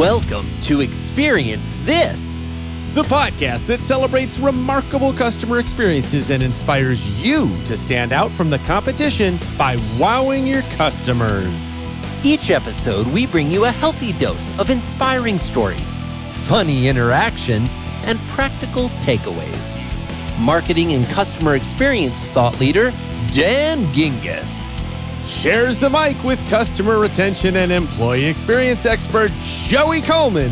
Welcome to Experience This, the podcast that celebrates remarkable customer experiences and inspires you to stand out from the competition by wowing your customers. Each episode, we bring you a healthy dose of inspiring stories, funny interactions, and practical takeaways. Marketing and customer experience thought leader, Dan Gingiss shares the mic with customer retention and employee experience expert Joey Coleman,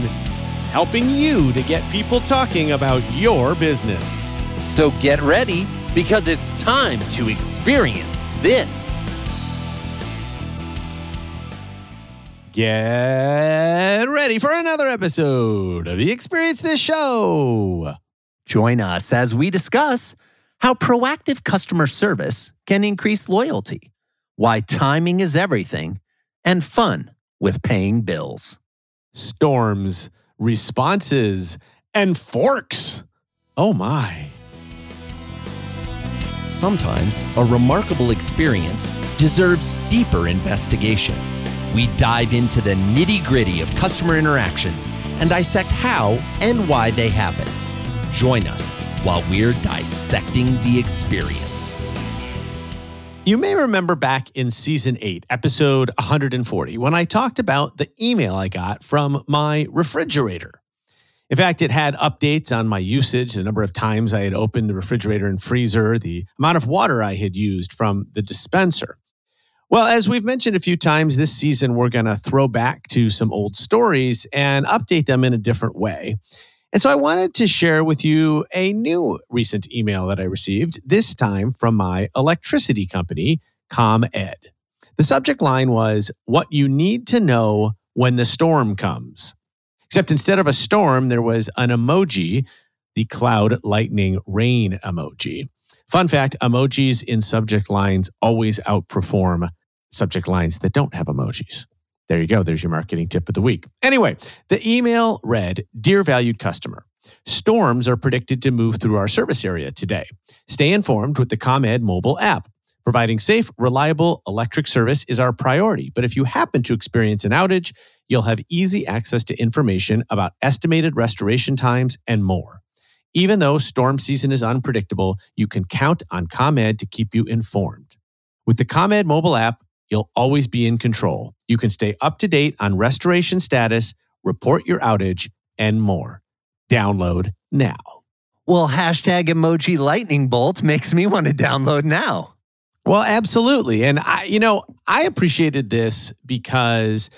helping you to get people talking about your business. So get ready because it's time to experience this. Get ready for another episode of the Experience This Show. Join us as we discuss how proactive customer service can increase loyalty why timing is everything, and fun with paying bills. Storms, responses, and forks. Oh my. Sometimes a remarkable experience deserves deeper investigation. We dive into the nitty gritty of customer interactions and dissect how and why they happen. Join us while we're dissecting the experience. You may remember back in season eight, episode 140, when I talked about the email I got from my refrigerator. In fact, it had updates on my usage, the number of times I had opened the refrigerator and freezer, the amount of water I had used from the dispenser. Well, as we've mentioned a few times this season, we're going to throw back to some old stories and update them in a different way. And so I wanted to share with you a new recent email that I received, this time from my electricity company, ComEd. The subject line was What you need to know when the storm comes. Except instead of a storm, there was an emoji, the cloud lightning rain emoji. Fun fact emojis in subject lines always outperform subject lines that don't have emojis. There you go. There's your marketing tip of the week. Anyway, the email read Dear valued customer, storms are predicted to move through our service area today. Stay informed with the ComEd mobile app. Providing safe, reliable electric service is our priority, but if you happen to experience an outage, you'll have easy access to information about estimated restoration times and more. Even though storm season is unpredictable, you can count on ComEd to keep you informed. With the ComEd mobile app, you'll always be in control. You can stay up to date on restoration status, report your outage, and more. Download now. Well, hashtag emoji lightning bolt makes me want to download now. Well, absolutely. And I, you know, I appreciated this because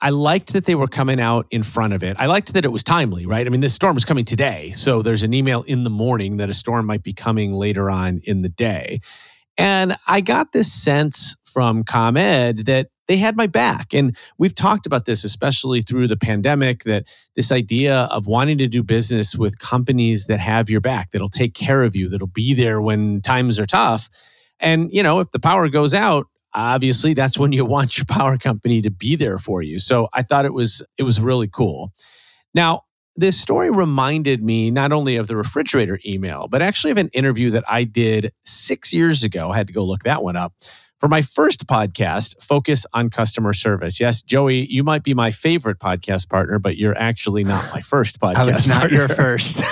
I liked that they were coming out in front of it. I liked that it was timely, right? I mean, this storm was coming today. So there's an email in the morning that a storm might be coming later on in the day. And I got this sense from ComEd that they had my back. And we've talked about this, especially through the pandemic, that this idea of wanting to do business with companies that have your back, that'll take care of you, that'll be there when times are tough. And, you know, if the power goes out, obviously that's when you want your power company to be there for you. So I thought it was it was really cool. Now, this story reminded me not only of the refrigerator email, but actually of an interview that I did six years ago. I had to go look that one up for my first podcast, Focus on Customer Service. Yes, Joey, you might be my favorite podcast partner, but you're actually not my first podcast. I was not partner. your first.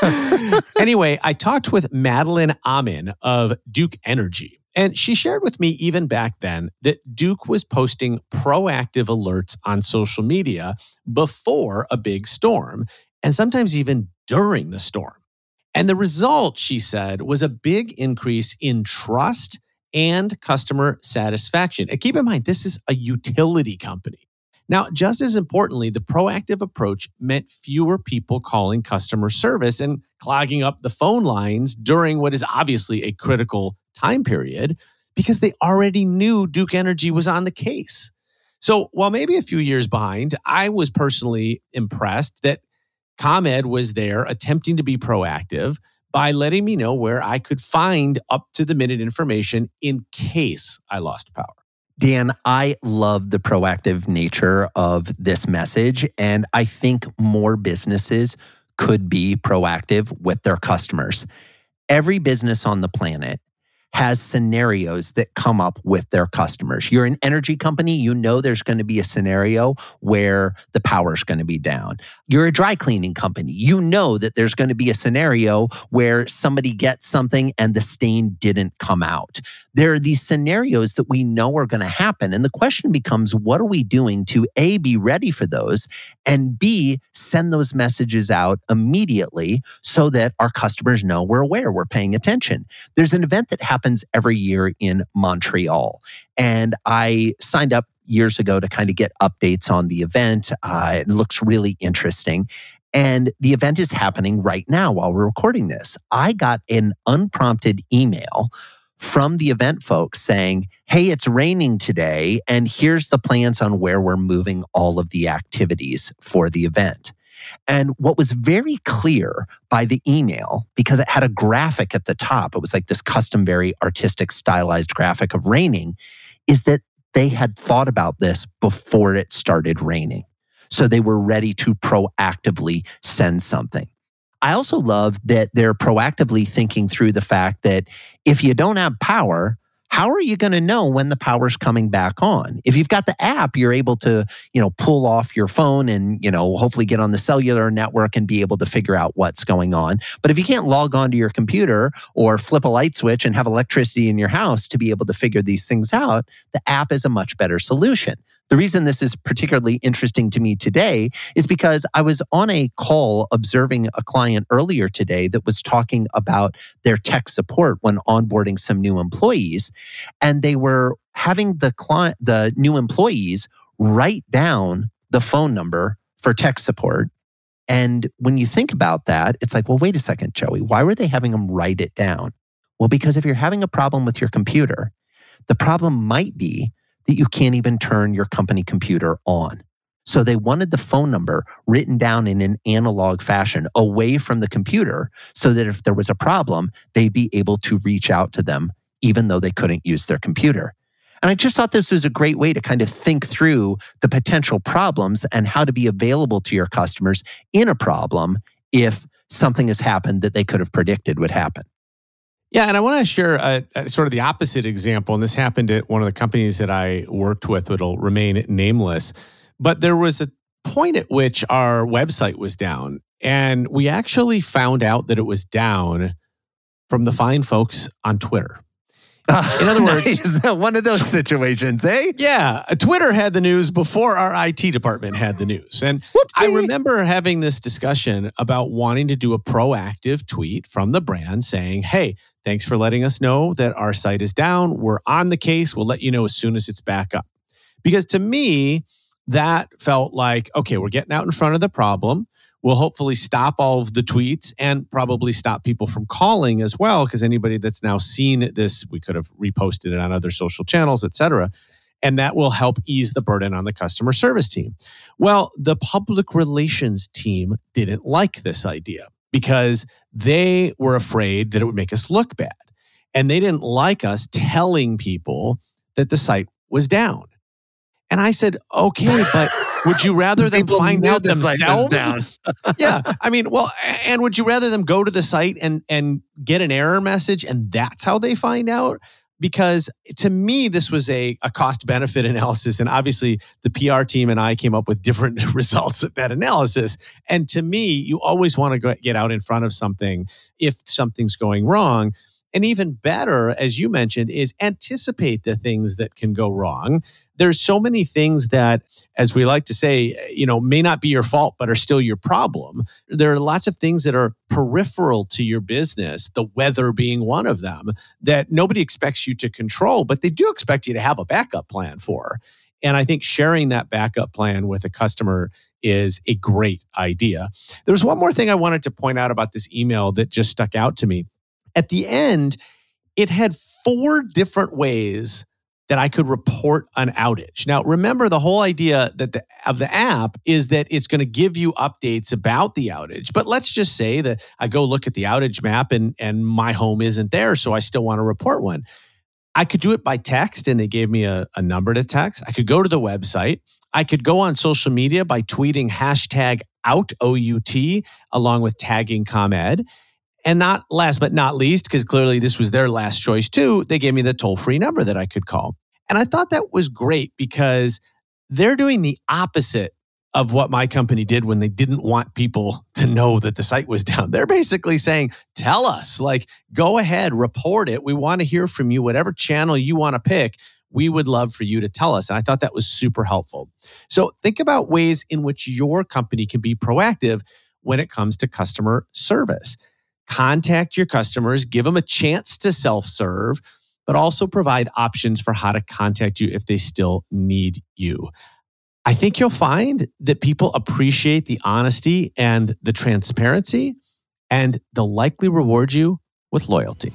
anyway, I talked with Madeline Amin of Duke Energy. And she shared with me even back then that Duke was posting proactive alerts on social media before a big storm and sometimes even during the storm. And the result, she said, was a big increase in trust and customer satisfaction. And keep in mind, this is a utility company. Now, just as importantly, the proactive approach meant fewer people calling customer service and clogging up the phone lines during what is obviously a critical time period because they already knew Duke Energy was on the case. So, while maybe a few years behind, I was personally impressed that ComEd was there attempting to be proactive by letting me know where I could find up to the minute information in case I lost power. Dan, I love the proactive nature of this message. And I think more businesses could be proactive with their customers. Every business on the planet has scenarios that come up with their customers. You're an energy company, you know there's going to be a scenario where the power is going to be down. You're a dry cleaning company, you know that there's going to be a scenario where somebody gets something and the stain didn't come out. There are these scenarios that we know are going to happen. And the question becomes what are we doing to A, be ready for those, and B, send those messages out immediately so that our customers know we're aware, we're paying attention. There's an event that happens happens every year in Montreal. And I signed up years ago to kind of get updates on the event. Uh, it looks really interesting. And the event is happening right now while we're recording this. I got an unprompted email from the event folks saying, Hey, it's raining today, and here's the plans on where we're moving all of the activities for the event. And what was very clear by the email, because it had a graphic at the top, it was like this custom, very artistic, stylized graphic of raining, is that they had thought about this before it started raining. So they were ready to proactively send something. I also love that they're proactively thinking through the fact that if you don't have power, how are you going to know when the power's coming back on? If you've got the app, you're able to, you know, pull off your phone and, you know, hopefully get on the cellular network and be able to figure out what's going on. But if you can't log on to your computer or flip a light switch and have electricity in your house to be able to figure these things out, the app is a much better solution. The reason this is particularly interesting to me today is because I was on a call observing a client earlier today that was talking about their tech support when onboarding some new employees. And they were having the client, the new employees write down the phone number for tech support. And when you think about that, it's like, well, wait a second, Joey, why were they having them write it down? Well, because if you're having a problem with your computer, the problem might be that you can't even turn your company computer on. So they wanted the phone number written down in an analog fashion away from the computer so that if there was a problem, they'd be able to reach out to them even though they couldn't use their computer. And I just thought this was a great way to kind of think through the potential problems and how to be available to your customers in a problem if something has happened that they could have predicted would happen. Yeah, and I want to share a, a, sort of the opposite example. And this happened at one of the companies that I worked with. It'll remain nameless. But there was a point at which our website was down. And we actually found out that it was down from the fine folks on Twitter. In other words, one of those situations, eh? Yeah. Twitter had the news before our IT department had the news. And Whoopsie. I remember having this discussion about wanting to do a proactive tweet from the brand saying, hey, thanks for letting us know that our site is down. We're on the case. We'll let you know as soon as it's back up. Because to me, that felt like, okay, we're getting out in front of the problem will hopefully stop all of the tweets and probably stop people from calling as well because anybody that's now seen this we could have reposted it on other social channels etc and that will help ease the burden on the customer service team. Well the public relations team didn't like this idea because they were afraid that it would make us look bad and they didn't like us telling people that the site was down. And i said okay but would you rather them find out themselves? yeah. I mean, well, and would you rather them go to the site and and get an error message and that's how they find out? Because to me, this was a, a cost benefit analysis. And obviously, the PR team and I came up with different results of that analysis. And to me, you always want to get out in front of something if something's going wrong. And even better, as you mentioned, is anticipate the things that can go wrong there's so many things that, as we like to say, you know, may not be your fault, but are still your problem. There are lots of things that are peripheral to your business, the weather being one of them, that nobody expects you to control, but they do expect you to have a backup plan for. And I think sharing that backup plan with a customer is a great idea. There's one more thing I wanted to point out about this email that just stuck out to me. At the end, it had four different ways that I could report an outage. Now, remember the whole idea that the, of the app is that it's going to give you updates about the outage. But let's just say that I go look at the outage map and and my home isn't there, so I still want to report one. I could do it by text, and they gave me a, a number to text. I could go to the website. I could go on social media by tweeting hashtag out OUT along with tagging ComEd. And not last but not least, because clearly this was their last choice too, they gave me the toll free number that I could call. And I thought that was great because they're doing the opposite of what my company did when they didn't want people to know that the site was down. They're basically saying, tell us, like, go ahead, report it. We want to hear from you, whatever channel you want to pick. We would love for you to tell us. And I thought that was super helpful. So think about ways in which your company can be proactive when it comes to customer service. Contact your customers, give them a chance to self serve, but also provide options for how to contact you if they still need you. I think you'll find that people appreciate the honesty and the transparency, and they'll likely reward you with loyalty.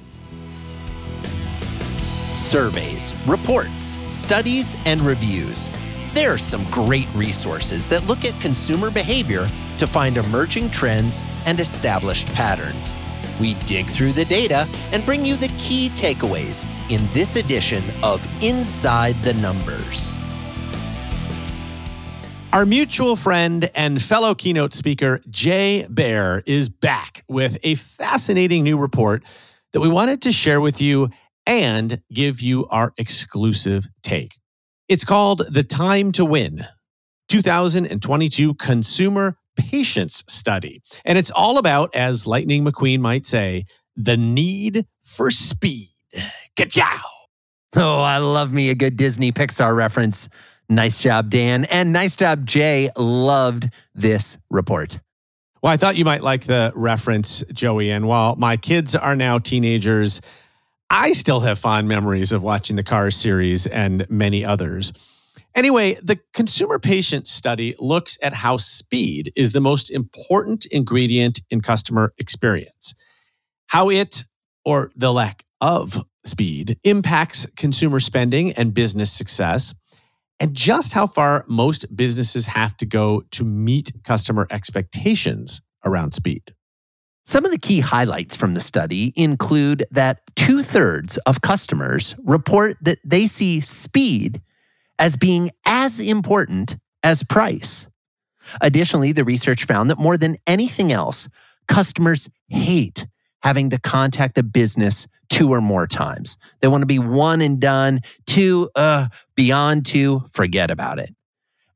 Surveys, reports, studies, and reviews. There are some great resources that look at consumer behavior to find emerging trends and established patterns. We dig through the data and bring you the key takeaways in this edition of Inside the Numbers. Our mutual friend and fellow keynote speaker, Jay Baer, is back with a fascinating new report that we wanted to share with you and give you our exclusive take. It's called The Time to Win 2022 Consumer Patience Study. And it's all about, as Lightning McQueen might say, the need for speed. Ka-chow! Oh, I love me a good Disney Pixar reference. Nice job, Dan. And nice job, Jay. Loved this report. Well, I thought you might like the reference, Joey. And while my kids are now teenagers, I still have fond memories of watching the Cars series and many others. Anyway, the consumer patient study looks at how speed is the most important ingredient in customer experience, how it, or the lack of speed, impacts consumer spending and business success, and just how far most businesses have to go to meet customer expectations around speed. Some of the key highlights from the study include that two thirds of customers report that they see speed as being as important as price. Additionally, the research found that more than anything else, customers hate having to contact a business two or more times. They want to be one and done, two, uh, beyond two, forget about it.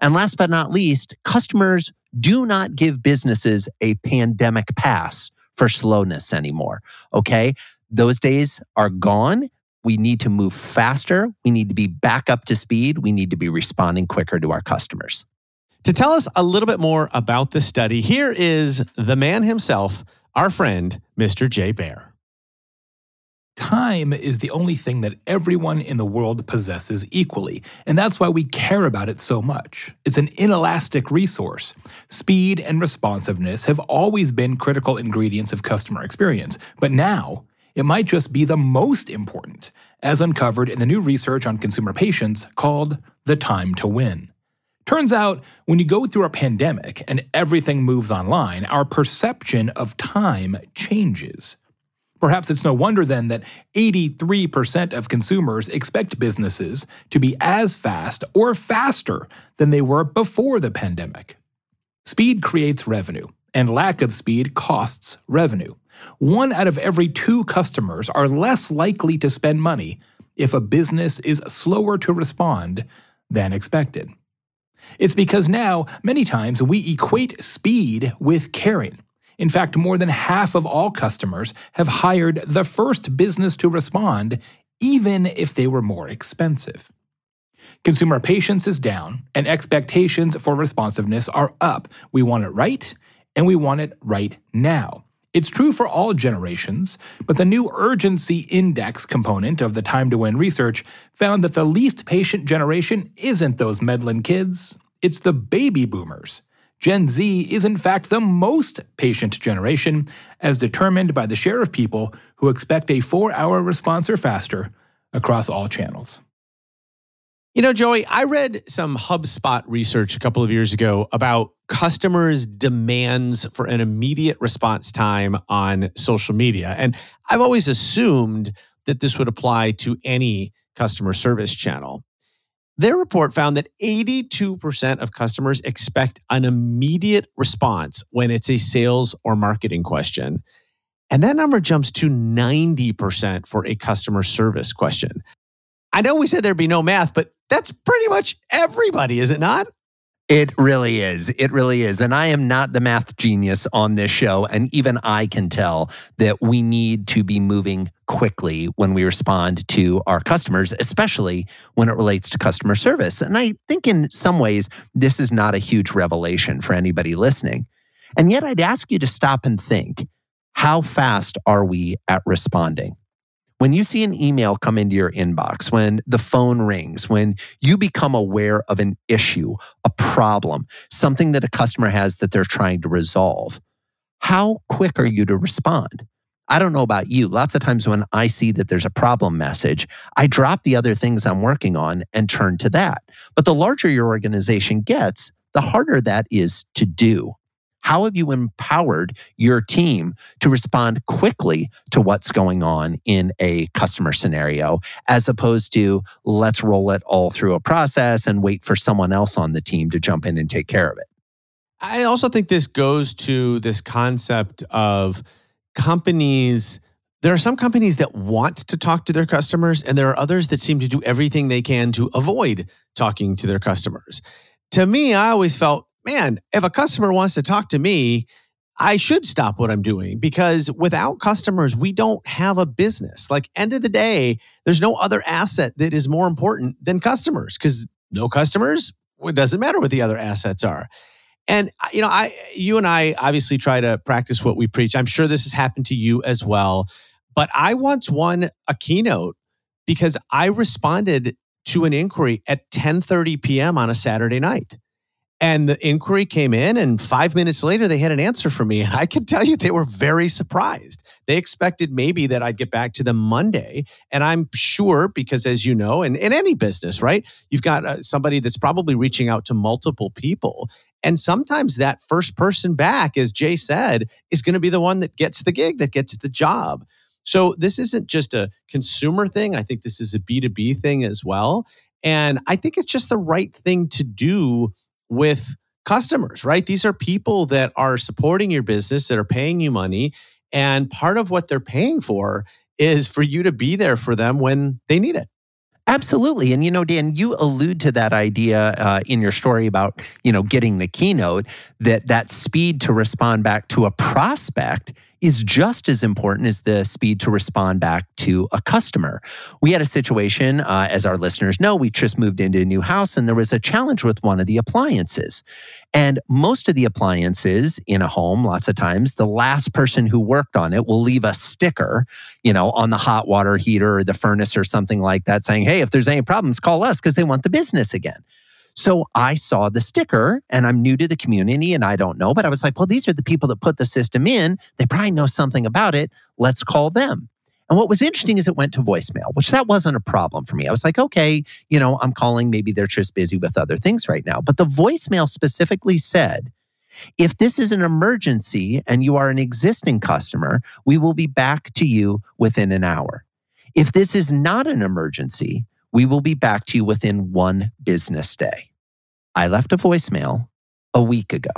And last but not least, customers do not give businesses a pandemic pass for slowness anymore. Okay. Those days are gone. We need to move faster. We need to be back up to speed. We need to be responding quicker to our customers. To tell us a little bit more about the study, here is the man himself, our friend, Mr. Jay Baer. Time is the only thing that everyone in the world possesses equally, and that's why we care about it so much. It's an inelastic resource. Speed and responsiveness have always been critical ingredients of customer experience, but now it might just be the most important, as uncovered in the new research on consumer patience called The Time to Win. Turns out, when you go through a pandemic and everything moves online, our perception of time changes. Perhaps it's no wonder then that 83% of consumers expect businesses to be as fast or faster than they were before the pandemic. Speed creates revenue, and lack of speed costs revenue. One out of every two customers are less likely to spend money if a business is slower to respond than expected. It's because now, many times, we equate speed with caring. In fact, more than half of all customers have hired the first business to respond, even if they were more expensive. Consumer patience is down, and expectations for responsiveness are up. We want it right, and we want it right now. It's true for all generations, but the new urgency index component of the time to win research found that the least patient generation isn't those meddling kids, it's the baby boomers. Gen Z is in fact the most patient generation, as determined by the share of people who expect a four hour response or faster across all channels. You know, Joey, I read some HubSpot research a couple of years ago about customers' demands for an immediate response time on social media. And I've always assumed that this would apply to any customer service channel. Their report found that 82% of customers expect an immediate response when it's a sales or marketing question. And that number jumps to 90% for a customer service question. I know we said there'd be no math, but that's pretty much everybody, is it not? It really is. It really is. And I am not the math genius on this show. And even I can tell that we need to be moving quickly when we respond to our customers, especially when it relates to customer service. And I think in some ways, this is not a huge revelation for anybody listening. And yet, I'd ask you to stop and think how fast are we at responding? When you see an email come into your inbox, when the phone rings, when you become aware of an issue, a problem, something that a customer has that they're trying to resolve, how quick are you to respond? I don't know about you. Lots of times when I see that there's a problem message, I drop the other things I'm working on and turn to that. But the larger your organization gets, the harder that is to do. How have you empowered your team to respond quickly to what's going on in a customer scenario, as opposed to let's roll it all through a process and wait for someone else on the team to jump in and take care of it? I also think this goes to this concept of companies. There are some companies that want to talk to their customers, and there are others that seem to do everything they can to avoid talking to their customers. To me, I always felt man, if a customer wants to talk to me, I should stop what I'm doing because without customers, we don't have a business. Like, end of the day, there's no other asset that is more important than customers because no customers, it doesn't matter what the other assets are. And uh, you know, I, you and I obviously try to practice what we preach. I'm sure this has happened to you as well. But I once won a keynote because I responded to an inquiry at 10:30 p.m. on a Saturday night. And the inquiry came in, and five minutes later, they had an answer for me. And I can tell you, they were very surprised. They expected maybe that I'd get back to them Monday. And I'm sure, because as you know, in, in any business, right, you've got uh, somebody that's probably reaching out to multiple people. And sometimes that first person back, as Jay said, is going to be the one that gets the gig, that gets the job. So this isn't just a consumer thing. I think this is a B2B thing as well. And I think it's just the right thing to do with customers, right? These are people that are supporting your business, that are paying you money. And part of what they're paying for is for you to be there for them when they need it. Absolutely. And, you know, Dan, you allude to that idea uh, in your story about, you know, getting the keynote that that speed to respond back to a prospect is just as important as the speed to respond back to a customer. We had a situation, uh, as our listeners know, we just moved into a new house and there was a challenge with one of the appliances. And most of the appliances in a home, lots of times, the last person who worked on it will leave a sticker, you know, on the hot water heater or the furnace or something like that saying, hey, if there's any problems, call us because they want the business again. So I saw the sticker and I'm new to the community and I don't know, but I was like, well, these are the people that put the system in. They probably know something about it. Let's call them. And what was interesting is it went to voicemail, which that wasn't a problem for me. I was like, okay, you know, I'm calling. Maybe they're just busy with other things right now. But the voicemail specifically said, if this is an emergency and you are an existing customer, we will be back to you within an hour. If this is not an emergency, we will be back to you within one business day. I left a voicemail a week ago.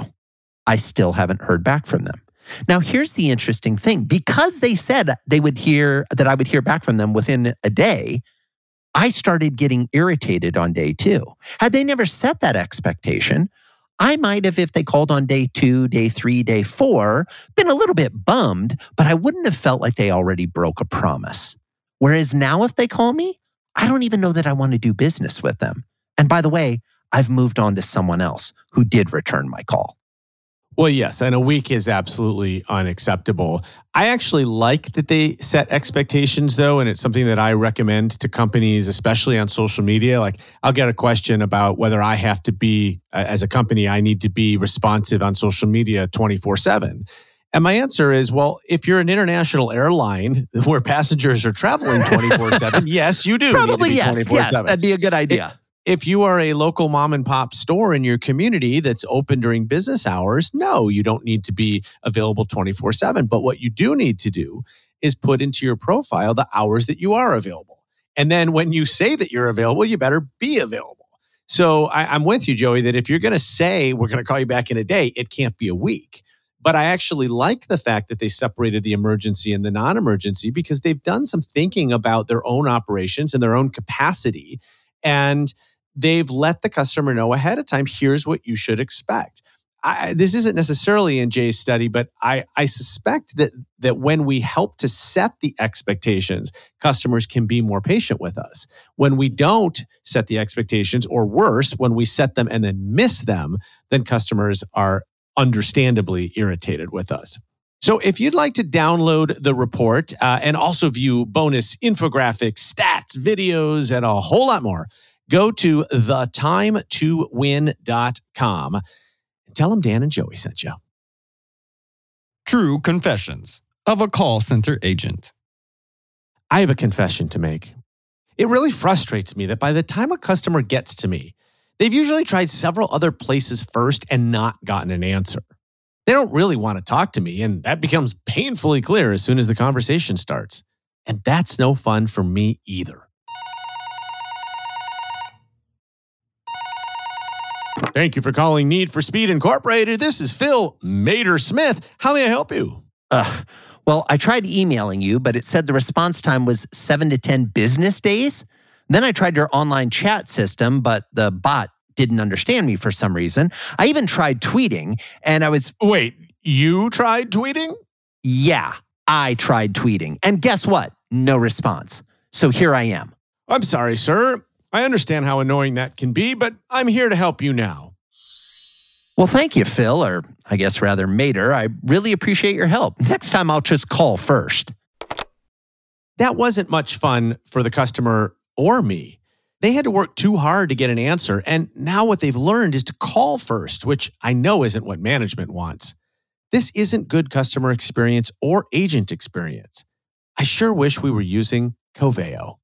I still haven't heard back from them. Now, here's the interesting thing because they said they would hear that I would hear back from them within a day, I started getting irritated on day two. Had they never set that expectation, I might have, if they called on day two, day three, day four, been a little bit bummed, but I wouldn't have felt like they already broke a promise. Whereas now, if they call me, I don't even know that I want to do business with them. And by the way, I've moved on to someone else who did return my call. Well, yes, and a week is absolutely unacceptable. I actually like that they set expectations, though, and it's something that I recommend to companies, especially on social media. Like, I'll get a question about whether I have to be, uh, as a company, I need to be responsive on social media 24 7. And my answer is, well, if you're an international airline where passengers are traveling 24 7, yes, you do. Probably yes. Yes, that'd be a good idea. if you are a local mom and pop store in your community that's open during business hours, no, you don't need to be available 24 7. But what you do need to do is put into your profile the hours that you are available. And then when you say that you're available, you better be available. So I, am with you, Joey, that if you're going to say we're going to call you back in a day, it can't be a week But I actually like the fact that they separated the emergency and the non emergency because they've done some thinking about their own operations and their own capacity. And they've let the customer know ahead of time here's what you should expect. I, this isn't necessarily in Jay's study, but I, I suspect that that when we help to set the expectations, customers can be more patient with us. When we don't set the expectations, or worse, when we set them and then miss them, then customers are understandably irritated with us. So, if you'd like to download the report uh, and also view bonus infographics, stats, videos, and a whole lot more, go to thetimetowin.com and tell them Dan and Joey sent you. True confessions of a call center agent. I have a confession to make. It really frustrates me that by the time a customer gets to me, they've usually tried several other places first and not gotten an answer. They don't really want to talk to me, and that becomes painfully clear as soon as the conversation starts. And that's no fun for me either. Thank you for calling Need for Speed Incorporated. This is Phil Mater Smith. How may I help you? Uh, well, I tried emailing you, but it said the response time was seven to 10 business days. Then I tried your online chat system, but the bot didn't understand me for some reason. I even tried tweeting, and I was. Wait, you tried tweeting? Yeah, I tried tweeting. And guess what? No response. So here I am. I'm sorry, sir. I understand how annoying that can be, but I'm here to help you now. Well, thank you, Phil, or I guess rather Mater. I really appreciate your help. Next time I'll just call first. That wasn't much fun for the customer or me. They had to work too hard to get an answer, and now what they've learned is to call first, which I know isn't what management wants. This isn't good customer experience or agent experience. I sure wish we were using Coveo.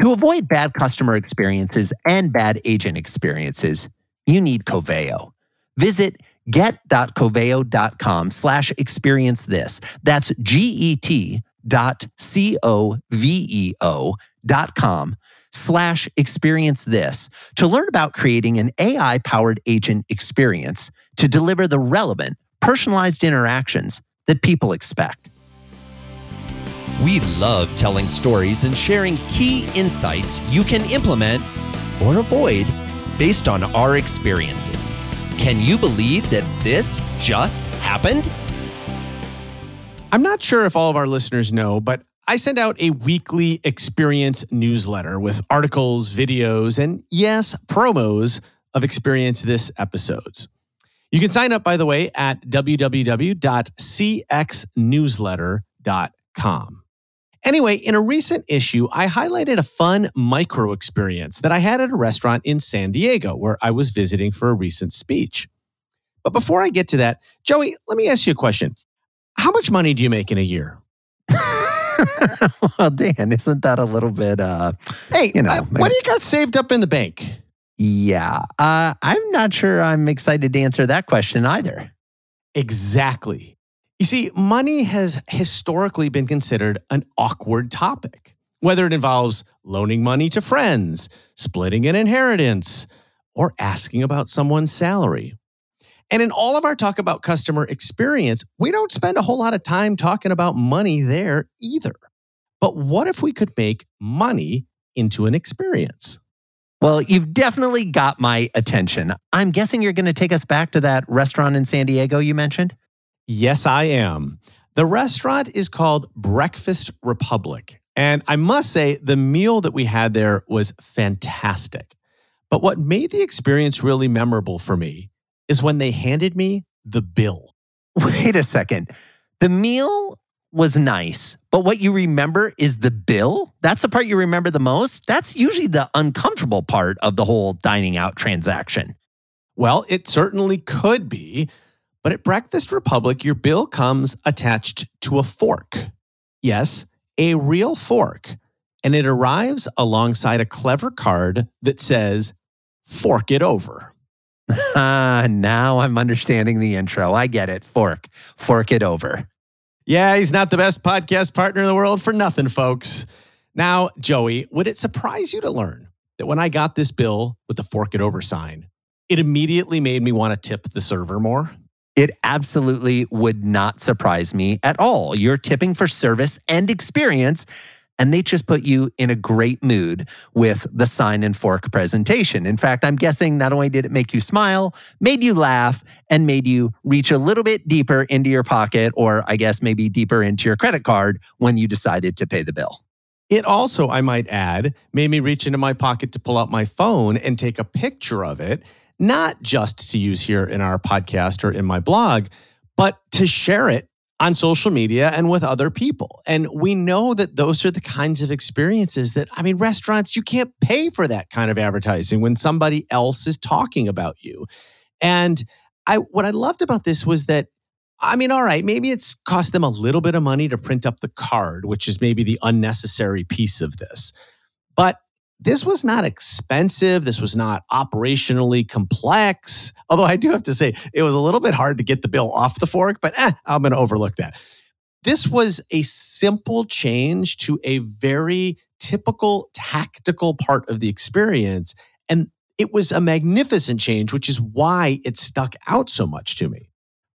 To avoid bad customer experiences and bad agent experiences, you need Coveo. Visit get.coveo.com slash experience this. That's G-E-T dot C-O-V-E-O dot com slash experience this to learn about creating an AI powered agent experience to deliver the relevant, personalized interactions that people expect. We love telling stories and sharing key insights you can implement or avoid based on our experiences. Can you believe that this just happened? I'm not sure if all of our listeners know, but I send out a weekly experience newsletter with articles, videos, and yes, promos of Experience This episodes. You can sign up, by the way, at www.cxnewsletter.com. Anyway, in a recent issue, I highlighted a fun micro experience that I had at a restaurant in San Diego where I was visiting for a recent speech. But before I get to that, Joey, let me ask you a question. How much money do you make in a year? well, Dan, isn't that a little bit, uh, hey, you know, uh, what do you got saved up in the bank? Yeah, uh, I'm not sure I'm excited to answer that question either. Exactly. You see, money has historically been considered an awkward topic, whether it involves loaning money to friends, splitting an inheritance, or asking about someone's salary. And in all of our talk about customer experience, we don't spend a whole lot of time talking about money there either. But what if we could make money into an experience? Well, you've definitely got my attention. I'm guessing you're going to take us back to that restaurant in San Diego you mentioned? Yes, I am. The restaurant is called Breakfast Republic. And I must say, the meal that we had there was fantastic. But what made the experience really memorable for me is when they handed me the bill. Wait a second. The meal was nice, but what you remember is the bill? That's the part you remember the most? That's usually the uncomfortable part of the whole dining out transaction. Well, it certainly could be. But at Breakfast Republic, your bill comes attached to a fork. Yes, a real fork. And it arrives alongside a clever card that says, Fork it over. Ah, now I'm understanding the intro. I get it. Fork. Fork it over. Yeah, he's not the best podcast partner in the world for nothing, folks. Now, Joey, would it surprise you to learn that when I got this bill with the fork it over sign, it immediately made me want to tip the server more? It absolutely would not surprise me at all. You're tipping for service and experience, and they just put you in a great mood with the sign and fork presentation. In fact, I'm guessing not only did it make you smile, made you laugh, and made you reach a little bit deeper into your pocket, or I guess maybe deeper into your credit card when you decided to pay the bill. It also, I might add, made me reach into my pocket to pull out my phone and take a picture of it, not just to use here in our podcast or in my blog, but to share it on social media and with other people. And we know that those are the kinds of experiences that, I mean, restaurants, you can't pay for that kind of advertising when somebody else is talking about you. And I, what I loved about this was that I mean, all right, maybe it's cost them a little bit of money to print up the card, which is maybe the unnecessary piece of this. But this was not expensive. This was not operationally complex. Although I do have to say, it was a little bit hard to get the bill off the fork, but eh, I'm going to overlook that. This was a simple change to a very typical tactical part of the experience. And it was a magnificent change, which is why it stuck out so much to me.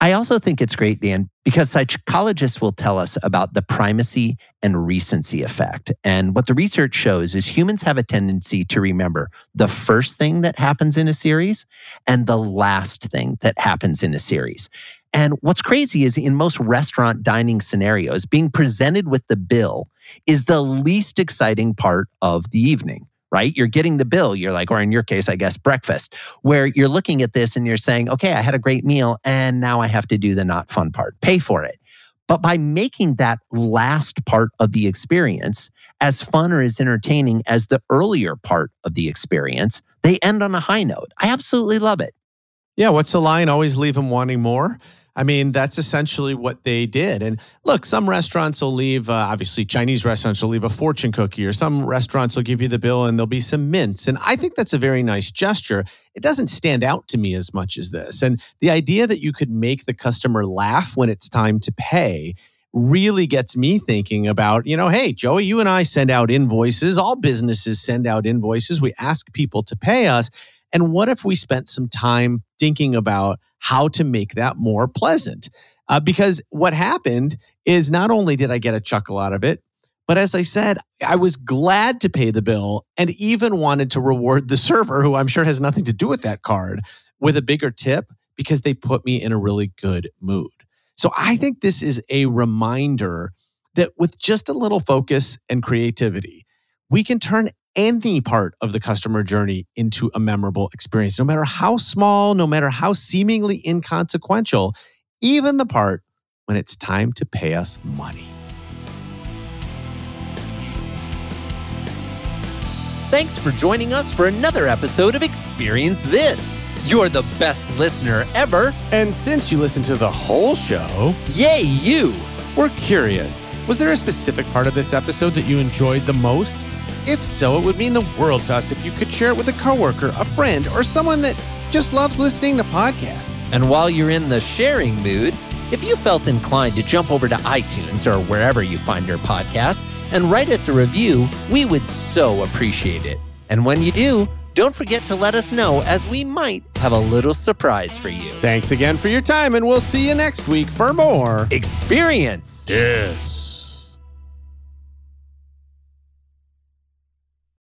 I also think it's great, Dan, because psychologists will tell us about the primacy and recency effect. And what the research shows is humans have a tendency to remember the first thing that happens in a series and the last thing that happens in a series. And what's crazy is in most restaurant dining scenarios, being presented with the bill is the least exciting part of the evening right? You're getting the bill. You're like, or in your case, I guess, breakfast, where you're looking at this and you're saying, okay, I had a great meal and now I have to do the not fun part, pay for it. But by making that last part of the experience as fun or as entertaining as the earlier part of the experience, they end on a high note. I absolutely love it. Yeah, what's the line? Always leave them wanting more. I mean, that's essentially what they did. And look, some restaurants will leave, uh, obviously, Chinese restaurants will leave a fortune cookie, or some restaurants will give you the bill and there'll be some mints. And I think that's a very nice gesture. It doesn't stand out to me as much as this. And the idea that you could make the customer laugh when it's time to pay really gets me thinking about, you know, hey, Joey, you and I send out invoices. All businesses send out invoices. We ask people to pay us. And what if we spent some time thinking about, how to make that more pleasant. Uh, because what happened is not only did I get a chuckle out of it, but as I said, I was glad to pay the bill and even wanted to reward the server, who I'm sure has nothing to do with that card, with a bigger tip because they put me in a really good mood. So I think this is a reminder that with just a little focus and creativity, we can turn any part of the customer journey into a memorable experience, no matter how small, no matter how seemingly inconsequential, even the part when it's time to pay us money. Thanks for joining us for another episode of Experience This. You're the best listener ever. And since you listened to the whole show, yay, you! We're curious. Was there a specific part of this episode that you enjoyed the most? If so, it would mean the world to us if you could share it with a coworker, a friend, or someone that just loves listening to podcasts. And while you're in the sharing mood, if you felt inclined to jump over to iTunes or wherever you find your podcasts and write us a review, we would so appreciate it. And when you do, don't forget to let us know as we might have a little surprise for you. Thanks again for your time, and we'll see you next week for more Experience This.